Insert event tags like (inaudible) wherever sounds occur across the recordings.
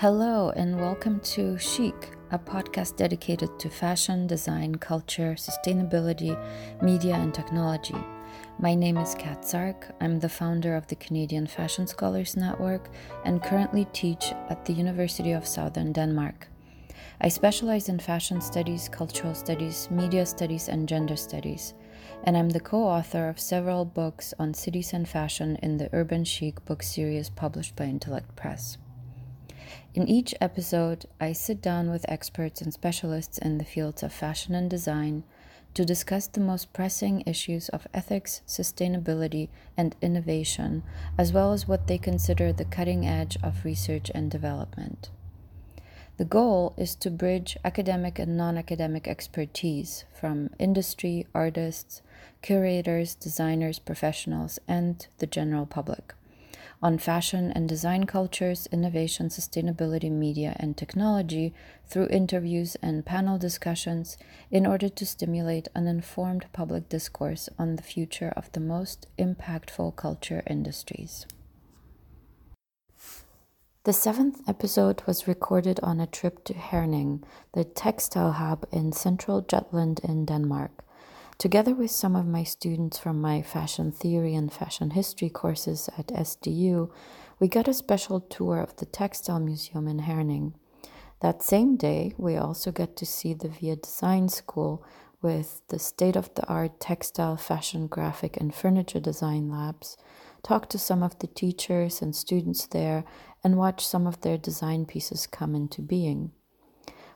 Hello, and welcome to Chic, a podcast dedicated to fashion, design, culture, sustainability, media, and technology. My name is Kat Sark. I'm the founder of the Canadian Fashion Scholars Network and currently teach at the University of Southern Denmark. I specialize in fashion studies, cultural studies, media studies, and gender studies and I'm the co author of several books on cities and fashion in the Urban Chic book series published by Intellect Press. In each episode, I sit down with experts and specialists in the fields of fashion and design to discuss the most pressing issues of ethics, sustainability, and innovation, as well as what they consider the cutting edge of research and development. The goal is to bridge academic and non academic expertise from industry, artists, curators, designers, professionals, and the general public on fashion and design cultures, innovation, sustainability, media, and technology through interviews and panel discussions in order to stimulate an informed public discourse on the future of the most impactful culture industries. The seventh episode was recorded on a trip to Herning, the textile hub in central Jutland in Denmark. Together with some of my students from my fashion theory and fashion history courses at SDU, we got a special tour of the Textile Museum in Herning. That same day, we also got to see the VIA Design School with the state of the art textile, fashion, graphic, and furniture design labs, talk to some of the teachers and students there, and watch some of their design pieces come into being.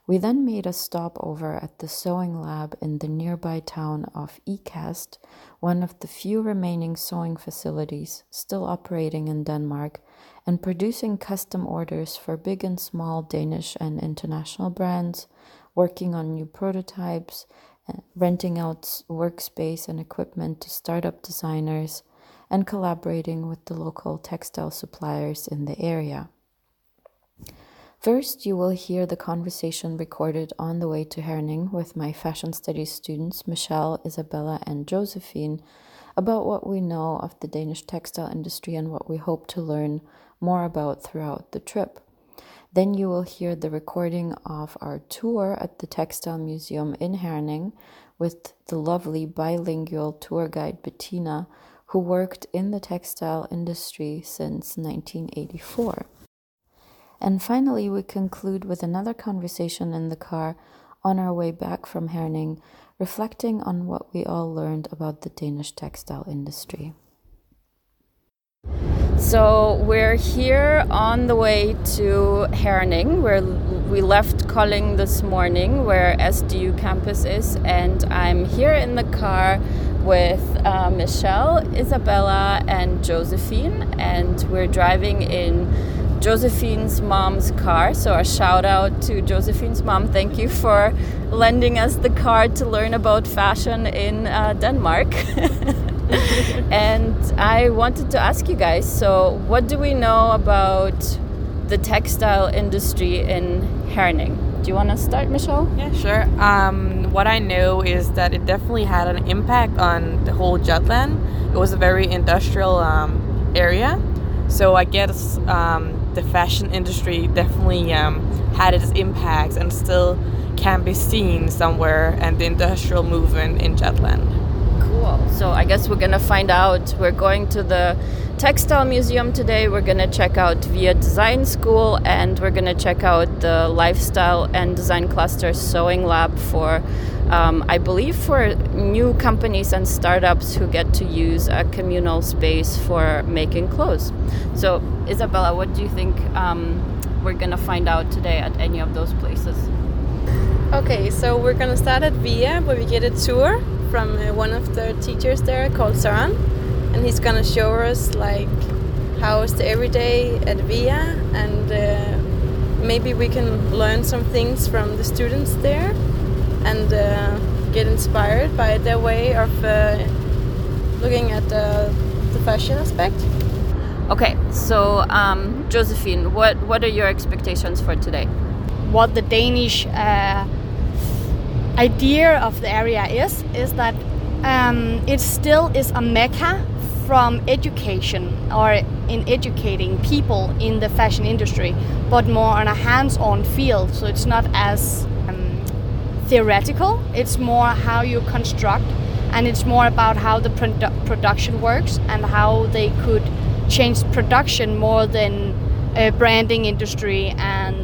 We then made a stopover at the sewing lab in the nearby town of Ikast, one of the few remaining sewing facilities still operating in Denmark and producing custom orders for big and small Danish and international brands, working on new prototypes, uh, renting out workspace and equipment to startup designers, and collaborating with the local textile suppliers in the area. First, you will hear the conversation recorded on the way to Herning with my fashion studies students, Michelle, Isabella, and Josephine, about what we know of the Danish textile industry and what we hope to learn more about throughout the trip. Then you will hear the recording of our tour at the Textile Museum in Herning with the lovely bilingual tour guide Bettina, who worked in the textile industry since 1984. And finally, we conclude with another conversation in the car on our way back from Herning, reflecting on what we all learned about the Danish textile industry. So we're here on the way to Herning, where we left Kolding this morning, where SDU campus is, and I'm here in the car with uh, Michelle, Isabella, and Josephine, and we're driving in Josephine's mom's car. So, a shout out to Josephine's mom. Thank you for lending us the car to learn about fashion in uh, Denmark. (laughs) and I wanted to ask you guys so, what do we know about the textile industry in Herning? Do you want to start, Michelle? Yeah, sure. Um, what I know is that it definitely had an impact on the whole Jutland. It was a very industrial um, area. So I guess um, the fashion industry definitely um, had its impacts and still can be seen somewhere and the industrial movement in Jutland. Cool. So I guess we're gonna find out. We're going to the textile museum today. We're gonna check out VIA Design School and we're gonna check out the lifestyle and design cluster sewing lab for um, I believe for new companies and startups who get to use a communal space for making clothes. So, Isabella, what do you think um, we're gonna find out today at any of those places? Okay, so we're gonna start at VIA where we get a tour from uh, one of the teachers there called Søren, and he's gonna show us like how is the everyday at VIA and uh, maybe we can learn some things from the students there and uh, get inspired by their way of uh, looking at the, the fashion aspect. Okay, so um, Josephine, what what are your expectations for today? What the Danish uh, idea of the area is is that um, it still is a mecca from education or in educating people in the fashion industry, but more on a hands-on field. So it's not as um, theoretical. It's more how you construct, and it's more about how the produ- production works and how they could change production more than uh, branding industry and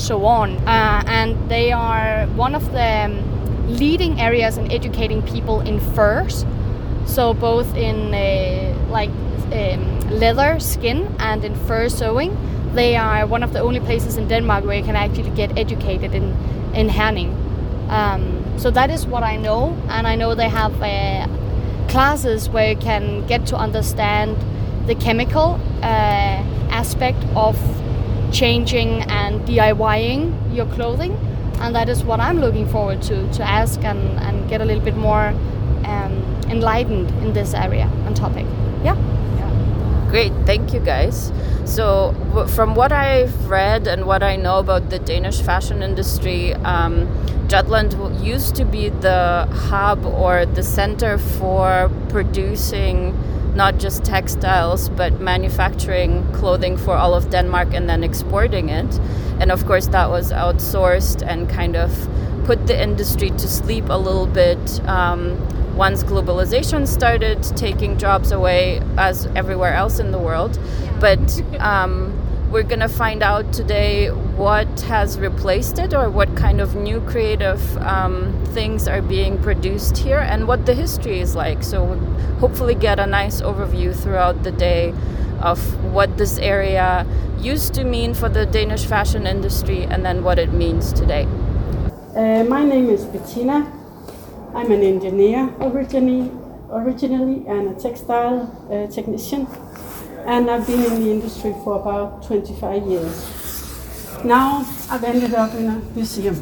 so on. Uh, and they are one of the um, leading areas in educating people in furs. So both in uh, like um, leather, skin, and in fur sewing. They are one of the only places in Denmark where you can actually get educated in in Herning. Um, so that is what I know, and I know they have uh, classes where you can get to understand the chemical uh, aspect of changing and DIYing your clothing, and that is what I'm looking forward to to ask and, and get a little bit more um, enlightened in this area and topic. Yeah. Great, thank you guys. So, from what I've read and what I know about the Danish fashion industry, um, Jutland used to be the hub or the center for producing not just textiles but manufacturing clothing for all of Denmark and then exporting it. And of course, that was outsourced and kind of put the industry to sleep a little bit. Um, once globalization started taking jobs away as everywhere else in the world. But um, we're going to find out today what has replaced it or what kind of new creative um, things are being produced here and what the history is like. So we'll hopefully get a nice overview throughout the day of what this area used to mean for the Danish fashion industry and then what it means today. Uh, my name is Bettina. I'm an engineer originally, originally and a textile uh, technician. And I've been in the industry for about 25 years. Now I've ended up in a museum.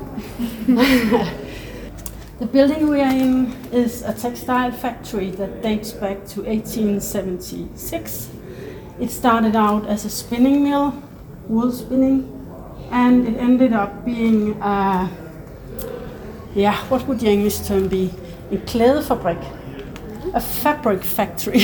the building we are in is a textile factory that dates back to 1876. It started out as a spinning mill, wool spinning, and it ended up being a yeah, what would the English term be? En klædefabrik. A fabric factory.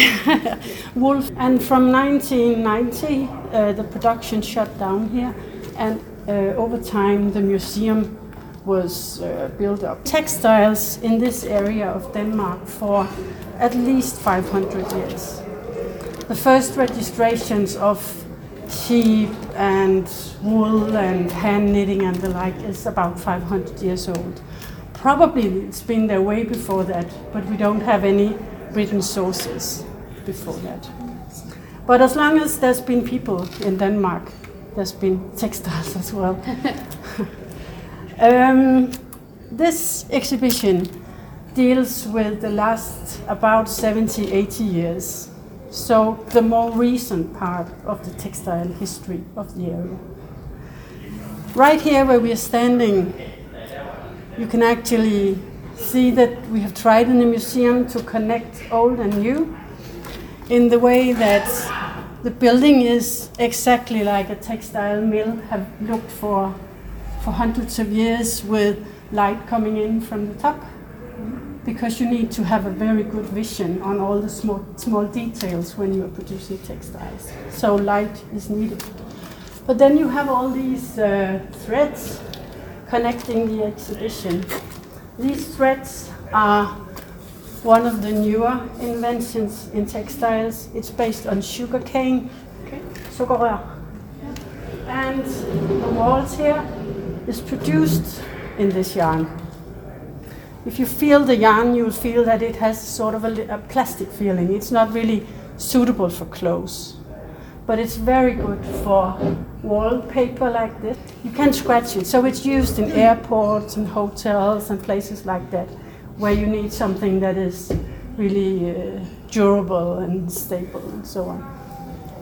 (laughs) Wolf. And from 1990, uh, the production shut down here, and uh, over time, the museum was uh, built up. Textiles in this area of Denmark for at least 500 years. The first registrations of sheep and wool and hand knitting and the like is about 500 years old. Probably it's been there way before that, but we don't have any written sources before that. But as long as there's been people in Denmark, there's been textiles as well. (laughs) um, this exhibition deals with the last about 70, 80 years. So the more recent part of the textile history of the area. Right here where we are standing, you can actually see that we have tried in the museum to connect old and new in the way that the building is exactly like a textile mill have looked for for hundreds of years with light coming in from the top. Because you need to have a very good vision on all the small small details when you are producing textiles. So light is needed. But then you have all these uh, threads connecting the exhibition. These threads are one of the newer inventions in textiles. It's based on sugarcane, sukkerrør. And the walls here is produced in this yarn. If you feel the yarn, you'll feel that it has sort of a, a plastic feeling. It's not really suitable for clothes but it's very good for wallpaper like this. You can scratch it, so it's used in airports and hotels and places like that, where you need something that is really uh, durable and stable and so on.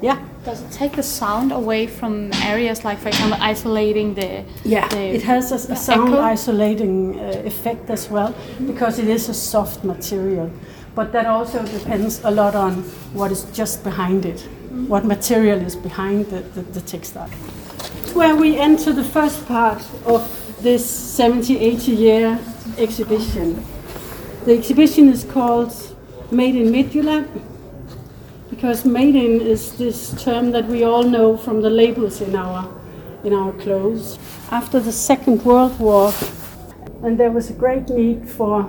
Yeah. Does it take the sound away from areas like, for example, isolating the? Yeah, the, it has a, a sound echo? isolating uh, effect as well because it is a soft material. But that also depends a lot on what is just behind it, what material is behind the, the, the textile. Where we enter the first part of this 70 80 year exhibition. The exhibition is called Made in Midtjylland because made in is this term that we all know from the labels in our in our clothes. After the Second World War, and there was a great need for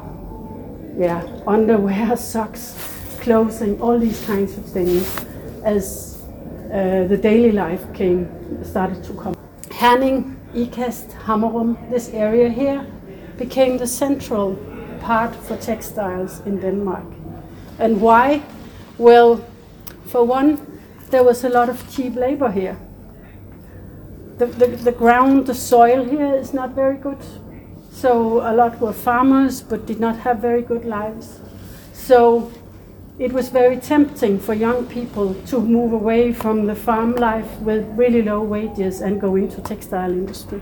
yeah, underwear, (laughs) socks, clothing, all these kinds of things as uh, the daily life came started to come. Herning, Ikast, Hammerum, this area here became the central part for textiles in Denmark. And why? Well, for one, there was a lot of cheap labor here. The, the, the ground, the soil here is not very good. So a lot were farmers but did not have very good lives. So it was very tempting for young people to move away from the farm life with really low wages and go into textile industry.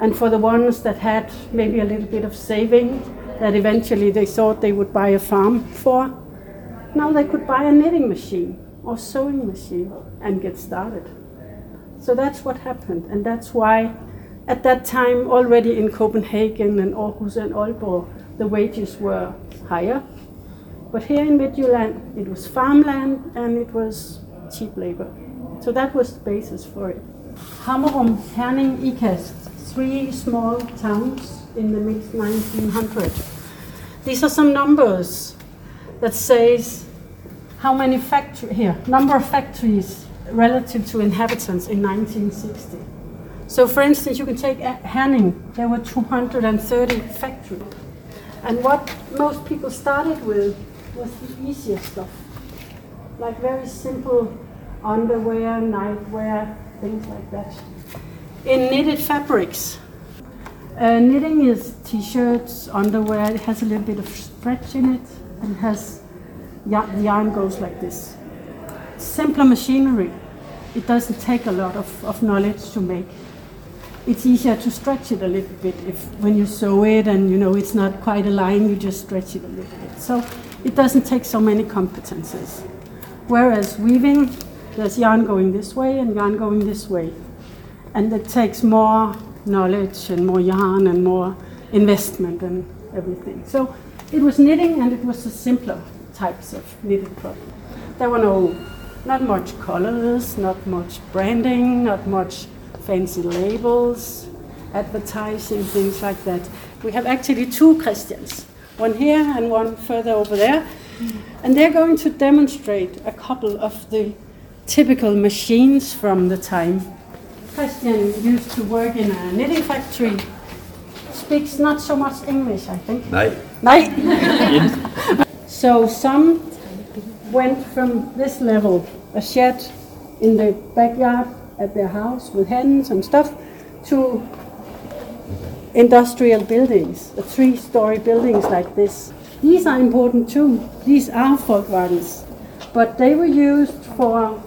And for the ones that had maybe a little bit of saving that eventually they thought they would buy a farm for, now they could buy a knitting machine or sewing machine and get started. So that's what happened, and that's why at that time already in Copenhagen and Aarhus and Aalborg the wages were higher. But here in Midtjylland it was farmland and it was cheap labor. So that was the basis for it. Hammerum, Herning, Ikast, three small towns in the mid 1900s. These are some numbers that says how many factory here, number of factories relative to inhabitants in 1960. So for instance, you can take Herning, there were 230 factories. And what most people started with was the easier stuff. Like very simple underwear, nightwear, things like that. In knitted fabrics, uh, knitting is t-shirts, underwear, it has a little bit of stretch in it, and has the yarn goes like this. Simpler machinery. It doesn't take a lot of, of knowledge to make. It's easier to stretch it a little bit if when you sew it and you know it's not quite a line, you just stretch it a little bit. So it doesn't take so many competences. Whereas weaving, there's yarn going this way and yarn going this way. And it takes more knowledge and more yarn and more investment and everything. So it was knitting and it was the simpler types of knitted product. There were no, not much colors, not much branding, not much fancy labels, advertising, things like that. We have actually two Christians, one here and one further over there. And they're going to demonstrate a couple of the typical machines from the time. Christian used to work in a knitting factory. Speaks not so much English, I think. Nej. Nej. (laughs) So some went from this level, a shed in the backyard at their house with hens and stuff, to industrial buildings, three-story buildings like this. These are important too. These are Volkswagens, but they were used for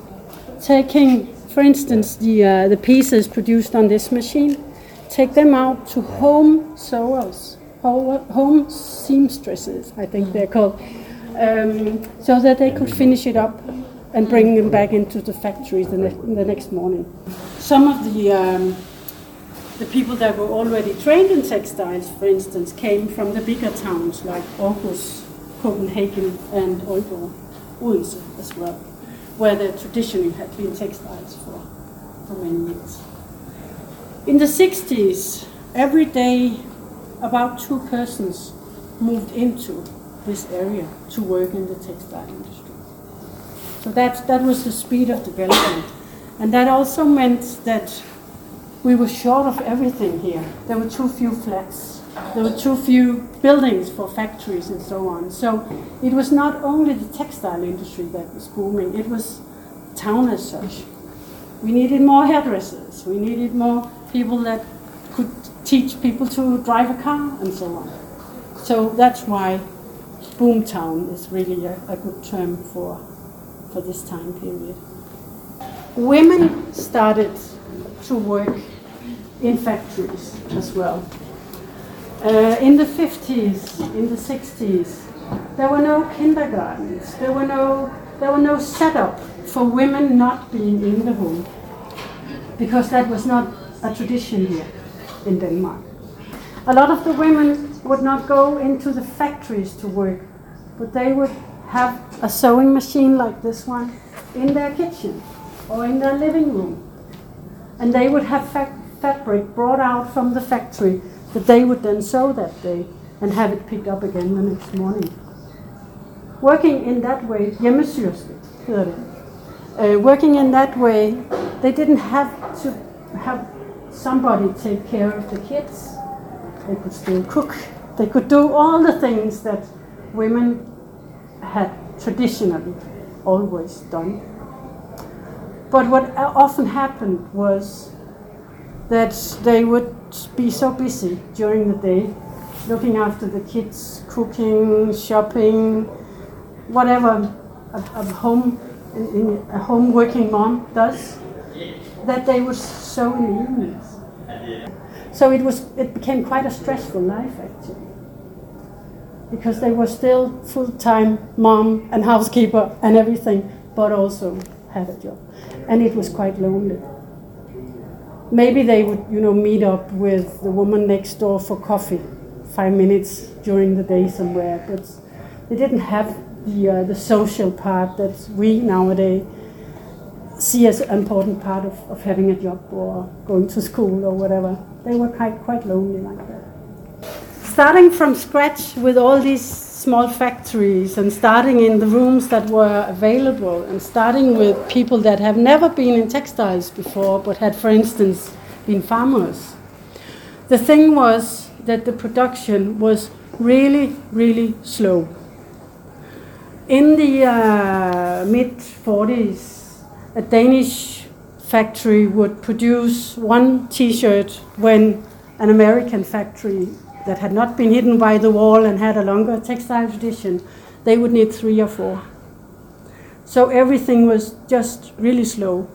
taking, for instance, the uh, the pieces produced on this machine, take them out to home sewers, home seamstresses, I think they're called um, so that they could finish it up and bring them back into the factories the, ne- the next morning. Some of the um, the people that were already trained in textiles, for instance, came from the bigger towns like Aarhus, Copenhagen, and Aalborg, Odense as well, where there traditionally had been textiles for, for many years. In the 60s, every day about two persons moved into this area to work in the textile industry. So that, that was the speed of development. And that also meant that we were short of everything here. There were too few flats. There were too few buildings for factories and so on. So it was not only the textile industry that was booming, it was town as such. We needed more hairdressers. We needed more people that could teach people to drive a car and so on. So that's why boomtown is really a, a good term for, for this time period. Women started to work in factories as well. Uh, in the 50s, in the 60s, there were no kindergartens. There were no there were no setup for women not being in the home because that was not a tradition here in Denmark. A lot of the women would not go into the factories to work, but they would have a sewing machine like this one in their kitchen or in their living room. And they would have fa- fabric brought out from the factory that they would then sew that day and have it picked up again the next morning. Working in that way. Uh, working in that way, they didn't have to have somebody take care of the kids. They could still cook. They could do all the things that women had traditionally always done. But what often happened was that they would be so busy during the day, looking after the kids, cooking, shopping, whatever a, a home in, in a home working mom does, that they were so in the evenings. So it was it became quite a stressful life actually. Because they were still full time mom and housekeeper and everything, but also had a job. And it was quite lonely. Maybe they would, you know, meet up with the woman next door for coffee, five minutes during the day somewhere, but they didn't have the, uh, the social part that we nowadays see as an important part of, of having a job or going to school or whatever. They were quite, quite lonely like that. Starting from scratch with all these small factories and starting in the rooms that were available and starting with people that have never been in textiles before but had, for instance, been farmers. The thing was that the production was really, really slow. In the uh, mid 40s, a Danish factory would produce one t shirt when an American factory that had not been hidden by the wall and had a longer textile tradition, they would need three or four. So everything was just really slow.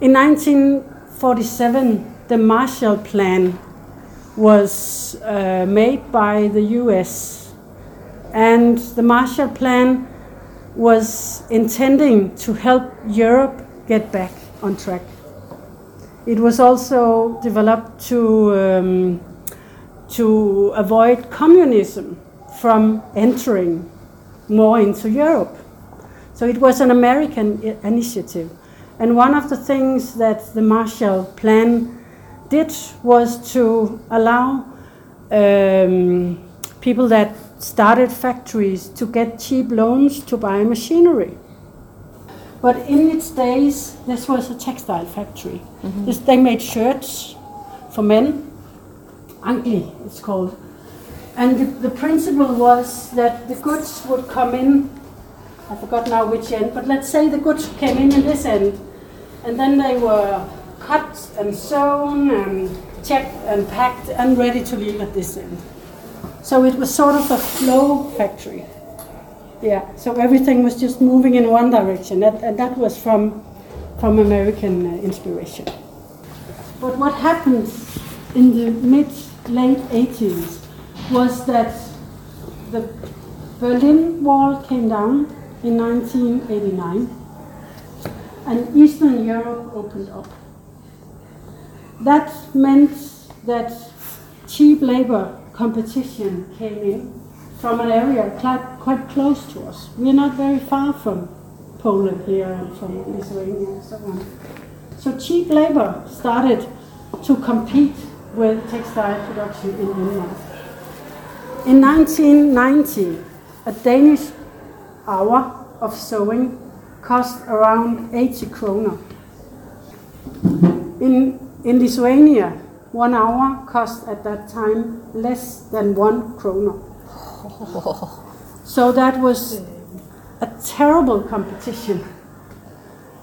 In 1947, the Marshall Plan was uh, made by the US, and the Marshall Plan was intending to help Europe get back on track. It was also developed to um, to avoid communism from entering more into Europe. So it was an American initiative. And one of the things that the Marshall Plan did was to allow um, people that started factories to get cheap loans to buy machinery. But in its days, this was a textile factory. This, they made shirts for men, Angli it's called. And the, the principle was that the goods would come in, I forgot now which end, but let's say the goods came in in this end, and then they were cut and sewn and checked and packed and ready to leave at this end. So it was sort of a flow factory. Yeah, so everything was just moving in one direction, that, and that was from, from American uh, inspiration. But what happened in the mid late 80s was that the Berlin Wall came down in 1989 and Eastern Europe opened up. That meant that cheap labor competition came in from an area quite, close to us. We're not very far from Poland here and from Lithuania and so on. So cheap labor started to compete with textile production in Denmark. In 1990, a Danish hour of sewing cost around 80 kroner. In, in Lithuania, one hour cost at that time less than one kroner. So that was a terrible competition.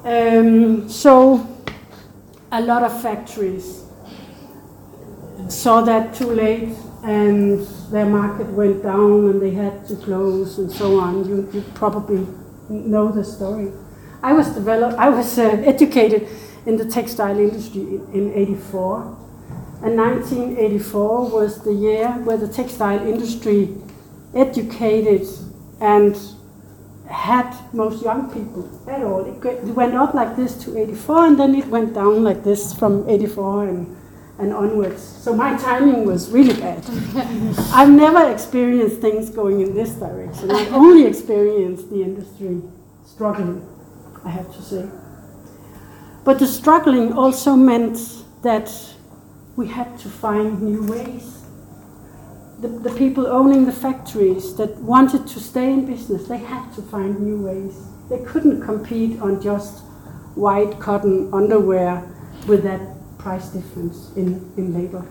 Um, so a lot of factories saw that too late and their market went down and they had to close and so on. You, you probably know the story. I was developed, I was uh, educated in the textile industry in, in 84. And 1984 was the year where the textile industry educated and had most young people at all. It, it went up like this to 84 and then it went down like this from 84 and, and onwards. So my timing was really bad. (laughs) I've never experienced things going in this direction. I've only experienced the industry struggling, I have to say. But the struggling also meant that we had to find new ways. The, the people owning the factories that wanted to stay in business, they had to find new ways. They couldn't compete on just white cotton underwear with that price difference in, in labor.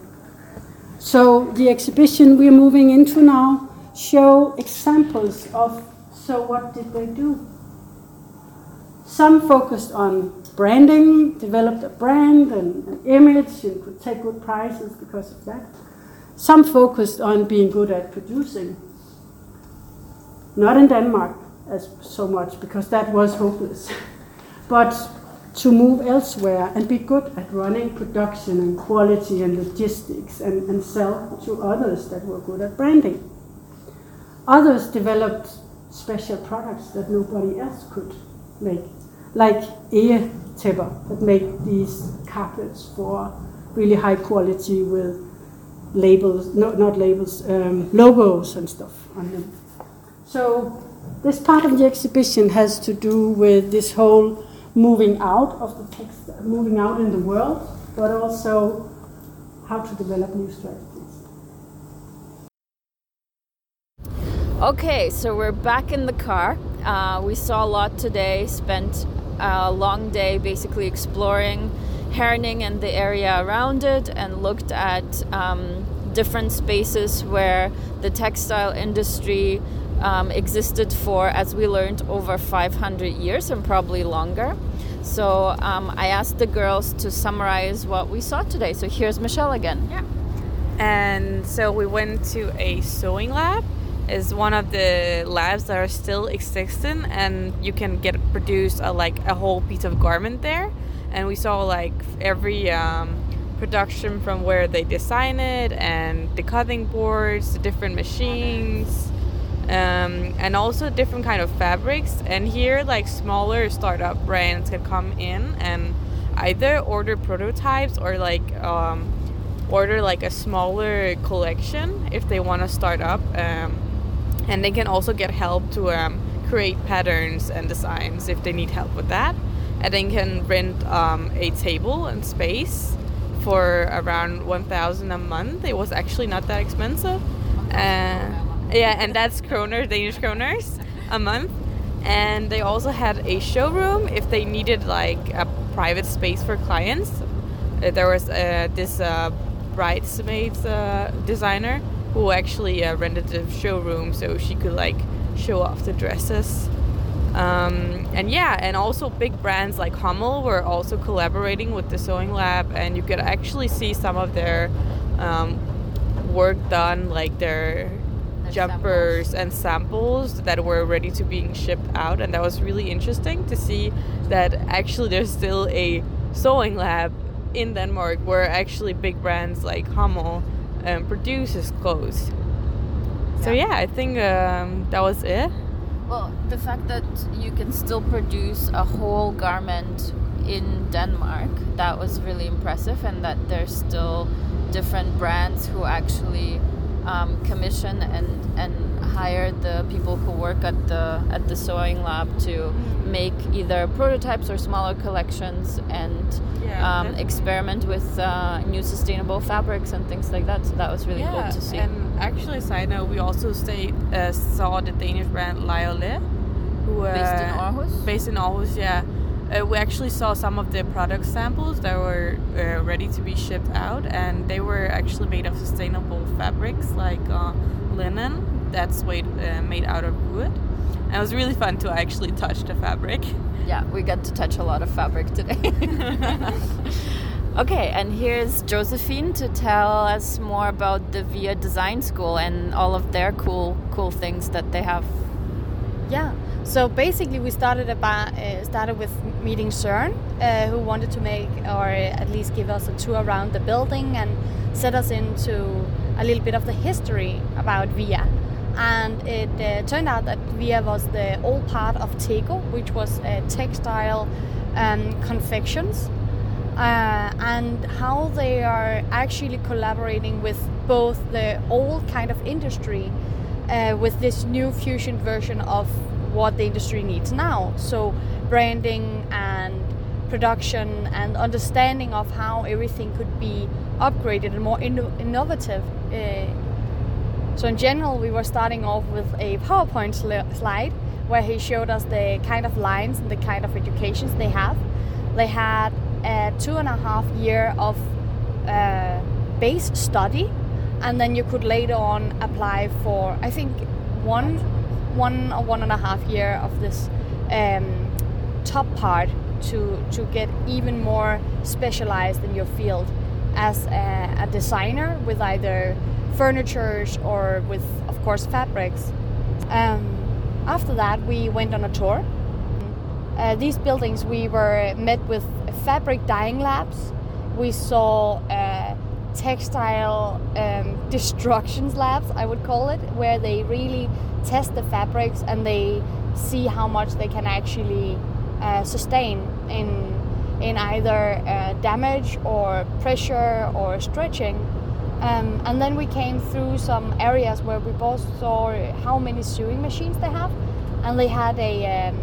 So the exhibition we're moving into now show examples of so what did they do? Some focused on branding, developed a brand and an image and could take good prices because of that. Some focused on being good at producing. Not in Denmark as so much because that was hopeless. (laughs) but to move elsewhere and be good at running production and quality and logistics and, and sell to others that were good at branding. Others developed special products that nobody else could make, like Ege Tæpper, that make these carpets for really high quality with labels, no, not labels, um, logos and stuff on them. So this part of the exhibition has to do with this whole moving out of the text, moving out in the world, but also how to develop new strategies. Okay, so we're back in the car. Uh, we saw a lot today, spent a long day basically exploring Herning and the area around it, and looked at um, different spaces where the textile industry um, existed for, as we learned, over 500 years and probably longer. So um, I asked the girls to summarize what we saw today. So here's Michelle again. Yeah. And so we went to a sewing lab. Is one of the labs that are still existing, and you can get produce a, like a whole piece of garment there. And we saw like every um, production from where they design it, and the cutting boards, the different machines um, and also different kind of fabrics. And here like smaller startup brands can come in and either order prototypes or like um, order like a smaller collection if they want to start up. Um, and they can also get help to um, create patterns and designs if they need help with that. And then can rent um, a table and space for around 1000 a month. It was actually not that expensive. Uh, yeah, and that's kroners, Danish kroners, a month. And they also had a showroom if they needed like a private space for clients. Uh, there was uh, this uh, bridesmaids uh, designer who actually uh, rented the showroom so she could like show off the dresses. Um, and yeah, and also big brands like Hummel were also collaborating with the sewing lab, and you could actually see some of their um, work done, like their jumpers samples. and samples that were ready to being shipped out and that was really interesting to see that actually there's still a sewing lab in Denmark where actually big brands like Hummel um, produces clothes. So yeah, I think um, that was it. Well, the fact that you can still produce a whole garment in Denmark, that was really impressive, and that there's still different brands who actually um, commission and and hire the people who work at the at the sewing lab to mm. make either prototypes or smaller collections and yeah, um, experiment with uh, new sustainable fabrics and things like that. So that was really yeah, cool to see. And actually, side note, we also stayed, uh, saw the Danish brand Lyole, who uh, based in Aarhus. Based in Aarhus, yeah uh, we actually saw some of the product samples that were uh, ready to be shipped out, and they were actually made of sustainable fabrics like uh, linen that's made, uh, made out of wood. And it was really fun to actually touch the fabric. (laughs) Yeah, we got to touch a lot of fabric today. (laughs) okay, and here's Josephine to tell us more about the VIA Design School and all of their cool, cool things that they have. Yeah. So basically, we started about uh, started with meeting Søren, uh, who wanted to make or at least give us a tour around the building and set us into a little bit of the history about VIA. And it uh, turned out that VIA was the old part of TEKO, which was uh, textile um, confections, uh, and how they are actually collaborating with both the old kind of industry uh, with this new fusion version of what the industry needs now. So branding and production and understanding of how everything could be upgraded and more inno- innovative. Uh, so in general, we were starting off with a PowerPoint sli- slide where he showed us the kind of lines and the kind of educations they have. They had a two and a half year of uh, base study, and then you could later on apply for I think one one or one and a half year of this um, top part to to get even more specialized in your field as a, a designer with either furnitures or with of course fabrics. Um, after that, we went on a tour. Uh, these buildings, we were met with fabric dyeing labs. We saw uh, textile um, destructions labs, I would call it, where they really test the fabrics and they see how much they can actually uh, sustain in in either uh, damage or pressure or stretching. Um, and then we came through some areas where we both saw how many sewing machines they have, and they had a, um,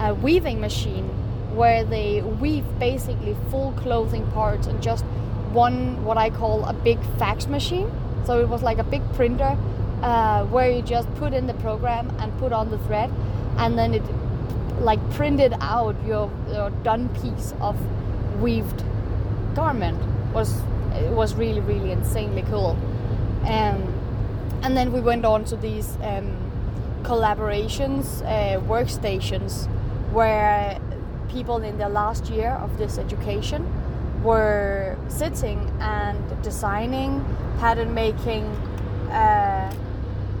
a weaving machine where they weave basically full clothing parts and just one what I call a big fax machine. So it was like a big printer uh, where you just put in the program and put on the thread, and then it like printed out your, your done piece of weaved garment. Was it was really really insanely cool. Um, and then we went on to these um, collaborations, uh, workstations, where people in the last year of this education were sitting and designing, pattern making, uh,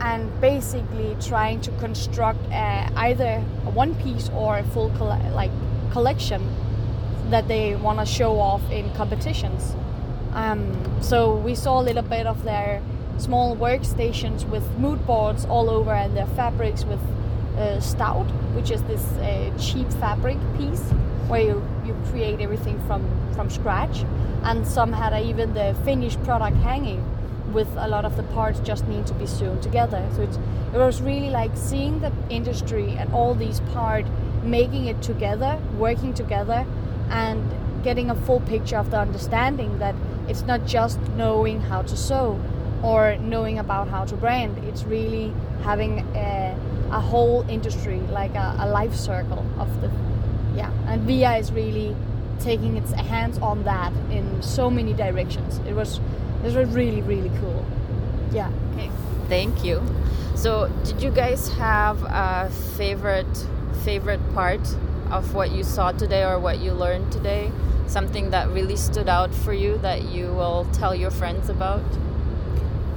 and basically trying to construct uh, either a one piece or a full like collection that they want to show off in competitions. Um, so we saw a little bit of their small workstations with mood boards all over and their fabrics with uh, stout, which is this uh, cheap fabric piece where you, you create everything from, from scratch. And some had even the finished product hanging with a lot of the parts just need to be sewn together. So it's, it was really like seeing the industry and all these parts, making it together, working together, and getting a full picture of the understanding that it's not just knowing how to sew or knowing about how to brand. It's really having a, a whole industry, like a, a life circle of the yeah. And VIA is really taking its hands on that in so many directions. It was this was really really cool. Yeah. Okay. Thank you. So, did you guys have a favorite favorite part of what you saw today or what you learned today? Something that really stood out for you that you will tell your friends about?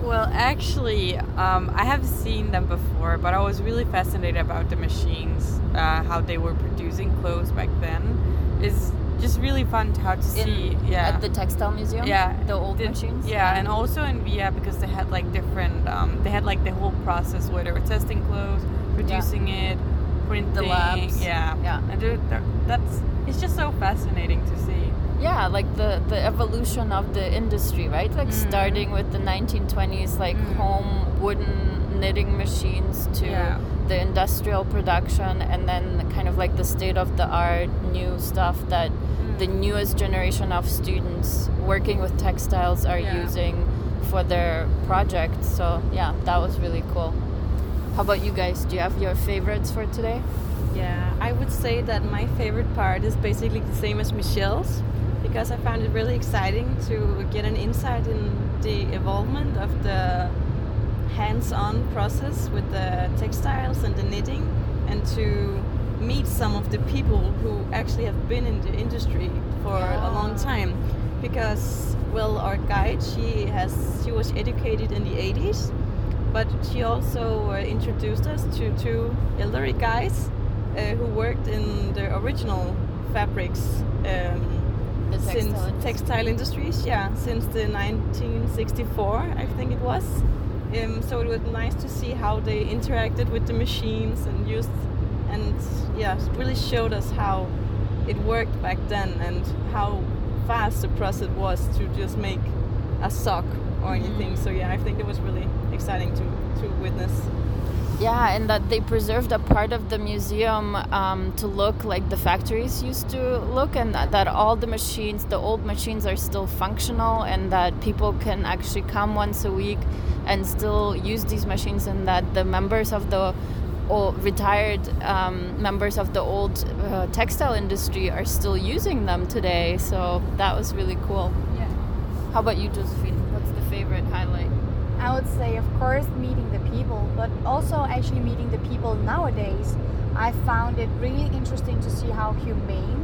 Well, actually, um, I have seen them before, but I was really fascinated about the machines, uh, how they were producing clothes back then. It's just really fun to have to see. In, yeah, at the textile museum. Yeah, the old the, machines. Yeah, and also in VIA because they had like different. Um, they had like the whole process where they were testing clothes, producing yeah. it, printing. The labs. Yeah, yeah, and that's it's just so fascinating to see yeah like the the evolution of the industry right like mm. starting with the 1920s like mm. home wooden knitting machines to yeah. the industrial production and then kind of like the state of the art new stuff that mm. the newest generation of students working with textiles are yeah. using for their projects so yeah that was really cool how about you guys do you have your favorites for today yeah i would say that my favorite part is basically the same as michelle's because I found it really exciting to get an insight in the involvement of the hands-on process with the textiles and the knitting and to meet some of the people who actually have been in the industry for yeah. a long time because well our guide she has she was educated in the 80s but she also uh, introduced us to two elderly guys uh, who worked in the original fabrics um, the since textile textile industries, yeah, since the 1964, I think it was. Um, so it was nice to see how they interacted with the machines and used, and yeah, really showed us how it worked back then and how fast the process was to just make a sock or anything. Mm. So yeah, I think it was really exciting to to witness. Yeah, and that they preserved a part of the museum um, to look like the factories used to look, and that, that all the machines, the old machines, are still functional, and that people can actually come once a week and still use these machines, and that the members of the retired um, members of the old uh, textile industry are still using them today. So that was really cool. Yeah. How about you, Josephine? What's the favorite highlight? I would say, of course, meeting people, but also actually meeting the people nowadays. I found it really interesting to see how humane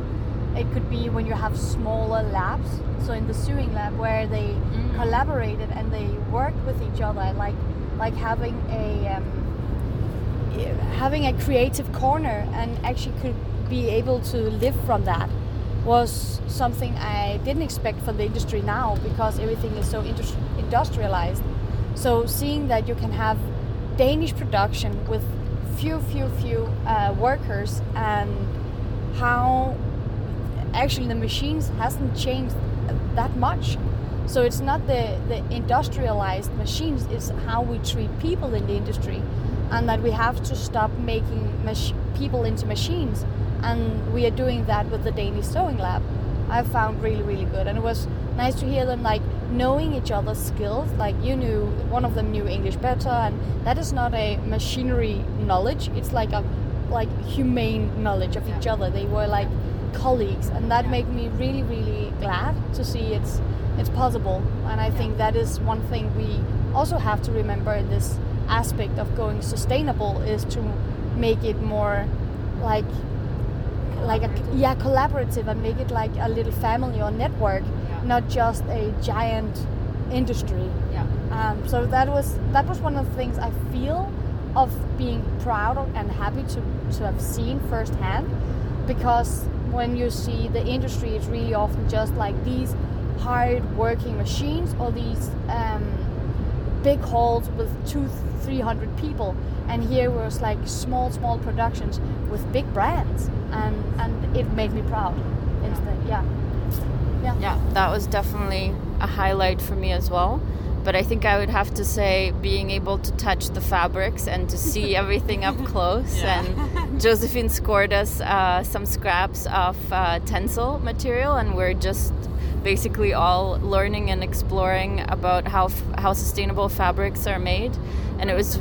it could be when you have smaller labs. So in the sewing lab, where they mm. collaborated and they worked with each other, like like having a um, having a creative corner and actually could be able to live from that was something I didn't expect from the industry now because everything is so industrialized. So seeing that you can have Danish production with few, few, few uh, workers and how actually the machines hasn't changed that much. So it's not the, the industrialized machines, it's how we treat people in the industry and that we have to stop making mach- people into machines. And we are doing that with the Danish Sewing Lab. I found really, really good. And it was nice to hear them like knowing each other's skills. Like you knew, one of them knew English better, and that is not a machinery knowledge. It's like a like humane knowledge of each other. They were like colleagues, and that made me really, really glad to see it's it's possible. And I think that is one thing we also have to remember in this aspect of going sustainable is to make it more like like a yeah collaborative and make it like a little family or network yeah. not just a giant industry. Yeah. Um, so that was that was one of the things i feel of being proud of and happy to to have seen firsthand because when you see the industry it's really often just like these hard working machines or these um, big halls with two 300 people and here was like small small productions with big brands. And and it made me proud. Instead yeah. Yeah. Yeah that was definitely a highlight for me as well. But I think I would have to say being able to touch the fabrics and to see (laughs) everything up close. Yeah. And Josephine scored us uh, some scraps of uh, tencel material, and we're just basically all learning and exploring about how how sustainable fabrics are made. And it was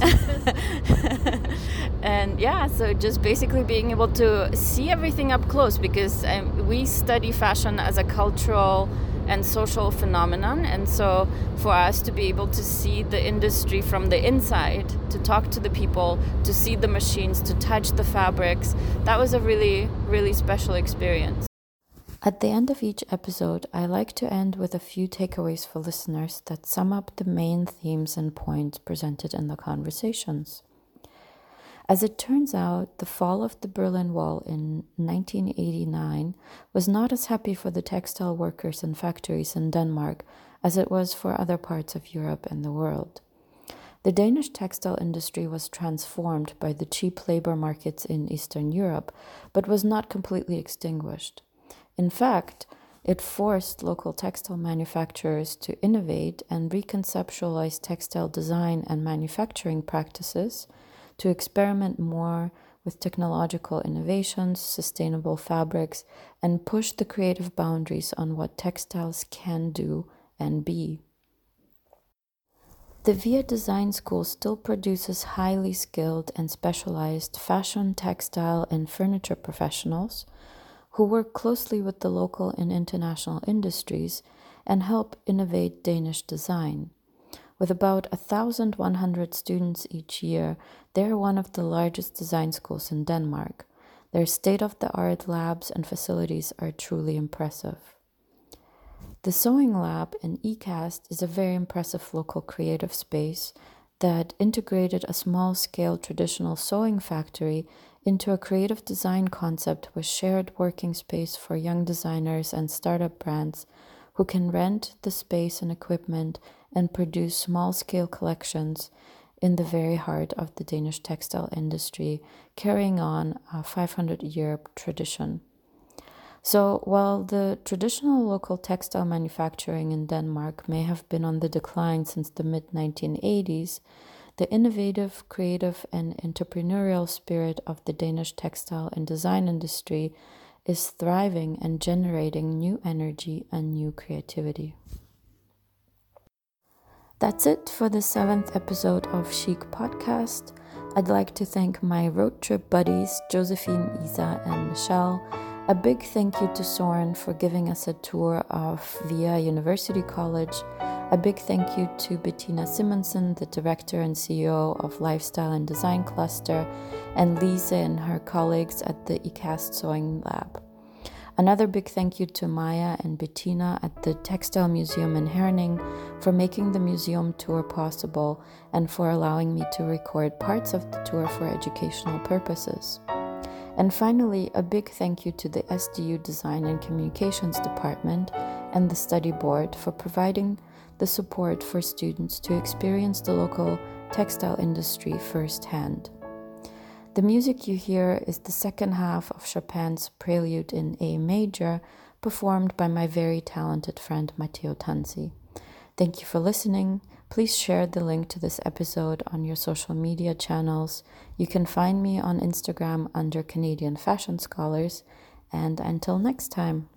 (laughs) and yeah so just basically being able to see everything up close because um, we study fashion as a cultural and social phenomenon. And so for us to be able to see the industry from the inside to talk to the people to see the machines to touch the fabrics that was a really really special experience at the end of each episode, I like to end with a few takeaways for listeners that sum up the main themes and points presented in the conversations. As it turns out, the fall of the Berlin Wall in 1989 was not as happy for the textile workers and factories in Denmark as it was for other parts of Europe and the world. The Danish textile industry was transformed by the cheap labor markets in Eastern Europe, but was not completely extinguished. In fact, it forced local textile manufacturers to innovate and reconceptualize textile design and manufacturing practices, to experiment more with technological innovations, sustainable fabrics, and push the creative boundaries on what textiles can do and be. The VIA Design School still produces highly skilled and specialized fashion, textile, and furniture professionals who work closely with the local and international industries and help innovate Danish design. With about 1,100 students each year, they are one of the largest design schools in Denmark. Their state of the art labs and facilities are truly impressive. The Sewing Lab in IKAST is a very impressive local creative space that integrated a small scale traditional sewing factory into a creative design concept with shared working space for young designers and startup brands who can rent the space and equipment and produce small scale collections in the very heart of the Danish textile industry, carrying on a 500 year tradition. So, while the traditional local textile manufacturing in Denmark may have been on the decline since the mid 1980s, the innovative, creative, and entrepreneurial spirit of the Danish textile and design industry is thriving and generating new energy and new creativity. That's it for the seventh episode of Chic Podcast. I'd like to thank my road trip buddies, Josephine, Isa, and Michelle. A big thank you to Søren for giving us a tour of VIA University College. A big thank you to Bettina Simonsen, the director and CEO of Lifestyle and Design Cluster, and Lisa and her colleagues at the IKAST Sewing Lab. Another big thank you to Maya and Bettina at the Textile Museum in Herning for making the museum tour possible and for allowing me to record parts of the tour for educational purposes. And finally, a big thank you to the SDU Design and Communications Department and the study board for providing the support for students to experience the local textile industry firsthand. The music you hear is the second half of Chopin's Prelude in A major, performed by my very talented friend Matteo Tanzi. Thank you for listening. Please share the link to this episode on your social media channels. You can find me on Instagram under Canadian Fashion Scholars. And until next time.